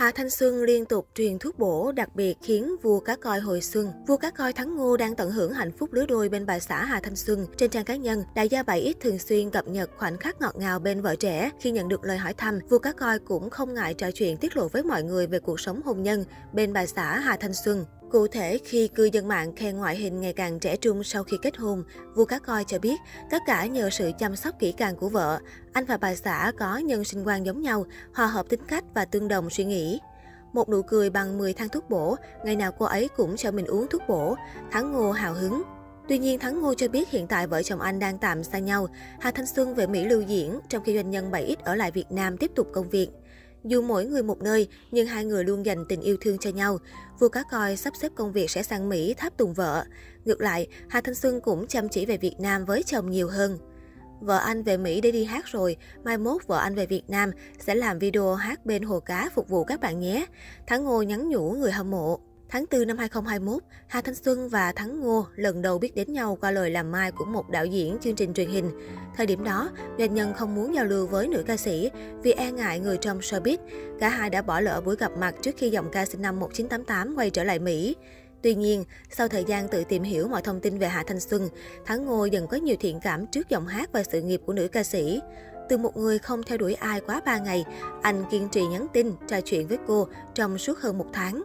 Hà Thanh Xuân liên tục truyền thuốc bổ đặc biệt khiến vua cá coi hồi xuân. Vua cá coi Thắng Ngô đang tận hưởng hạnh phúc lứa đôi bên bà xã Hà Thanh Xuân. Trên trang cá nhân, đại gia 7X thường xuyên cập nhật khoảnh khắc ngọt ngào bên vợ trẻ. Khi nhận được lời hỏi thăm, vua cá coi cũng không ngại trò chuyện tiết lộ với mọi người về cuộc sống hôn nhân bên bà xã Hà Thanh Xuân. Cụ thể, khi cư dân mạng khen ngoại hình ngày càng trẻ trung sau khi kết hôn, vua cá coi cho biết tất cả nhờ sự chăm sóc kỹ càng của vợ. Anh và bà xã có nhân sinh quan giống nhau, hòa hợp tính cách và tương đồng suy nghĩ. Một nụ cười bằng 10 thang thuốc bổ, ngày nào cô ấy cũng cho mình uống thuốc bổ. Thắng Ngô hào hứng. Tuy nhiên, Thắng Ngô cho biết hiện tại vợ chồng anh đang tạm xa nhau. Hà Thanh Xuân về Mỹ lưu diễn, trong khi doanh nhân 7X ở lại Việt Nam tiếp tục công việc. Dù mỗi người một nơi, nhưng hai người luôn dành tình yêu thương cho nhau. Vua cá coi sắp xếp công việc sẽ sang Mỹ tháp tùng vợ. Ngược lại, Hà Thanh Xuân cũng chăm chỉ về Việt Nam với chồng nhiều hơn. Vợ anh về Mỹ để đi hát rồi, mai mốt vợ anh về Việt Nam sẽ làm video hát bên hồ cá phục vụ các bạn nhé. Thắng Ngô nhắn nhủ người hâm mộ. Tháng 4 năm 2021, Hà Thanh Xuân và Thắng Ngô lần đầu biết đến nhau qua lời làm mai của một đạo diễn chương trình truyền hình. Thời điểm đó, doanh nhân không muốn giao lưu với nữ ca sĩ vì e ngại người trong showbiz. Cả hai đã bỏ lỡ buổi gặp mặt trước khi giọng ca sinh năm 1988 quay trở lại Mỹ. Tuy nhiên, sau thời gian tự tìm hiểu mọi thông tin về Hà Thanh Xuân, Thắng Ngô dần có nhiều thiện cảm trước giọng hát và sự nghiệp của nữ ca sĩ. Từ một người không theo đuổi ai quá 3 ngày, anh kiên trì nhắn tin, trò chuyện với cô trong suốt hơn một tháng.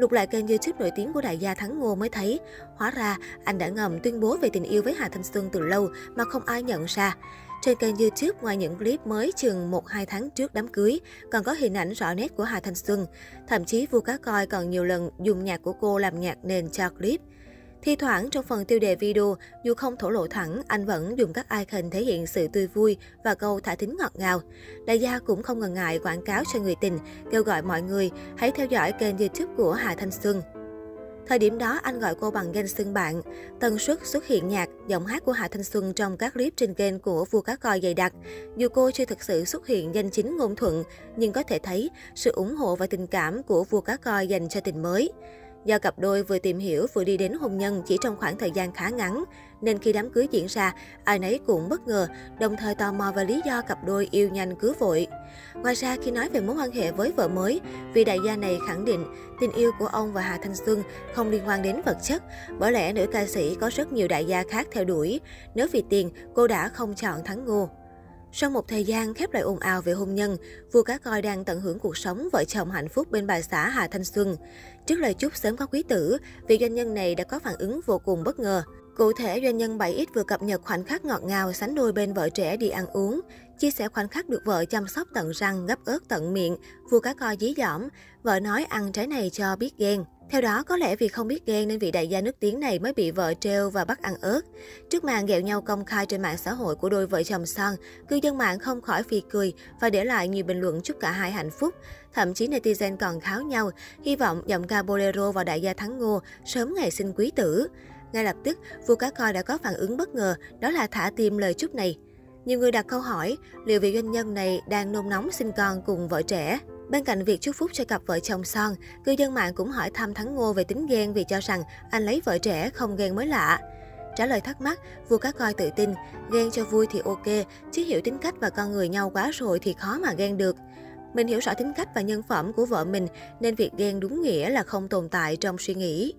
Lục lại kênh YouTube nổi tiếng của đại gia Thắng Ngô mới thấy, hóa ra anh đã ngầm tuyên bố về tình yêu với Hà Thanh Xuân từ lâu mà không ai nhận ra. Trên kênh YouTube, ngoài những clip mới chừng 1-2 tháng trước đám cưới, còn có hình ảnh rõ nét của Hà Thanh Xuân. Thậm chí vua cá coi còn nhiều lần dùng nhạc của cô làm nhạc nền cho clip. Thi thoảng trong phần tiêu đề video, dù không thổ lộ thẳng, anh vẫn dùng các icon thể hiện sự tươi vui và câu thả thính ngọt ngào. Đại gia cũng không ngần ngại quảng cáo cho người tình, kêu gọi mọi người hãy theo dõi kênh youtube của Hà Thanh Xuân. Thời điểm đó, anh gọi cô bằng danh xưng bạn. Tần suất xuất hiện nhạc, giọng hát của Hà Thanh Xuân trong các clip trên kênh của vua cá coi dày đặc. Dù cô chưa thực sự xuất hiện danh chính ngôn thuận, nhưng có thể thấy sự ủng hộ và tình cảm của vua cá coi dành cho tình mới. Do cặp đôi vừa tìm hiểu vừa đi đến hôn nhân chỉ trong khoảng thời gian khá ngắn, nên khi đám cưới diễn ra, ai nấy cũng bất ngờ, đồng thời tò mò về lý do cặp đôi yêu nhanh cưới vội. Ngoài ra, khi nói về mối quan hệ với vợ mới, vị đại gia này khẳng định tình yêu của ông và Hà Thanh Xuân không liên quan đến vật chất, bởi lẽ nữ ca sĩ có rất nhiều đại gia khác theo đuổi. Nếu vì tiền, cô đã không chọn Thắng Ngô. Sau một thời gian khép lại ồn ào về hôn nhân, vua cá coi đang tận hưởng cuộc sống vợ chồng hạnh phúc bên bà xã Hà Thanh Xuân. Trước lời chúc sớm có quý tử, vị doanh nhân này đã có phản ứng vô cùng bất ngờ. Cụ thể, doanh nhân 7X vừa cập nhật khoảnh khắc ngọt ngào sánh đôi bên vợ trẻ đi ăn uống. Chia sẻ khoảnh khắc được vợ chăm sóc tận răng, gấp ớt tận miệng, vua cá coi dí dỏm. Vợ nói ăn trái này cho biết ghen. Theo đó, có lẽ vì không biết ghen nên vị đại gia nước tiếng này mới bị vợ treo và bắt ăn ớt. Trước màn ghẹo nhau công khai trên mạng xã hội của đôi vợ chồng son, cư dân mạng không khỏi phì cười và để lại nhiều bình luận chúc cả hai hạnh phúc. Thậm chí netizen còn kháo nhau, hy vọng giọng ca bolero và đại gia Thắng Ngô sớm ngày sinh quý tử. Ngay lập tức, vua cá coi đã có phản ứng bất ngờ, đó là thả tim lời chúc này. Nhiều người đặt câu hỏi, liệu vị doanh nhân này đang nôn nóng sinh con cùng vợ trẻ? Bên cạnh việc chúc phúc cho cặp vợ chồng son, cư dân mạng cũng hỏi thăm Thắng Ngô về tính ghen vì cho rằng anh lấy vợ trẻ không ghen mới lạ. Trả lời thắc mắc, vua cá coi tự tin, ghen cho vui thì ok, chứ hiểu tính cách và con người nhau quá rồi thì khó mà ghen được. Mình hiểu rõ tính cách và nhân phẩm của vợ mình nên việc ghen đúng nghĩa là không tồn tại trong suy nghĩ.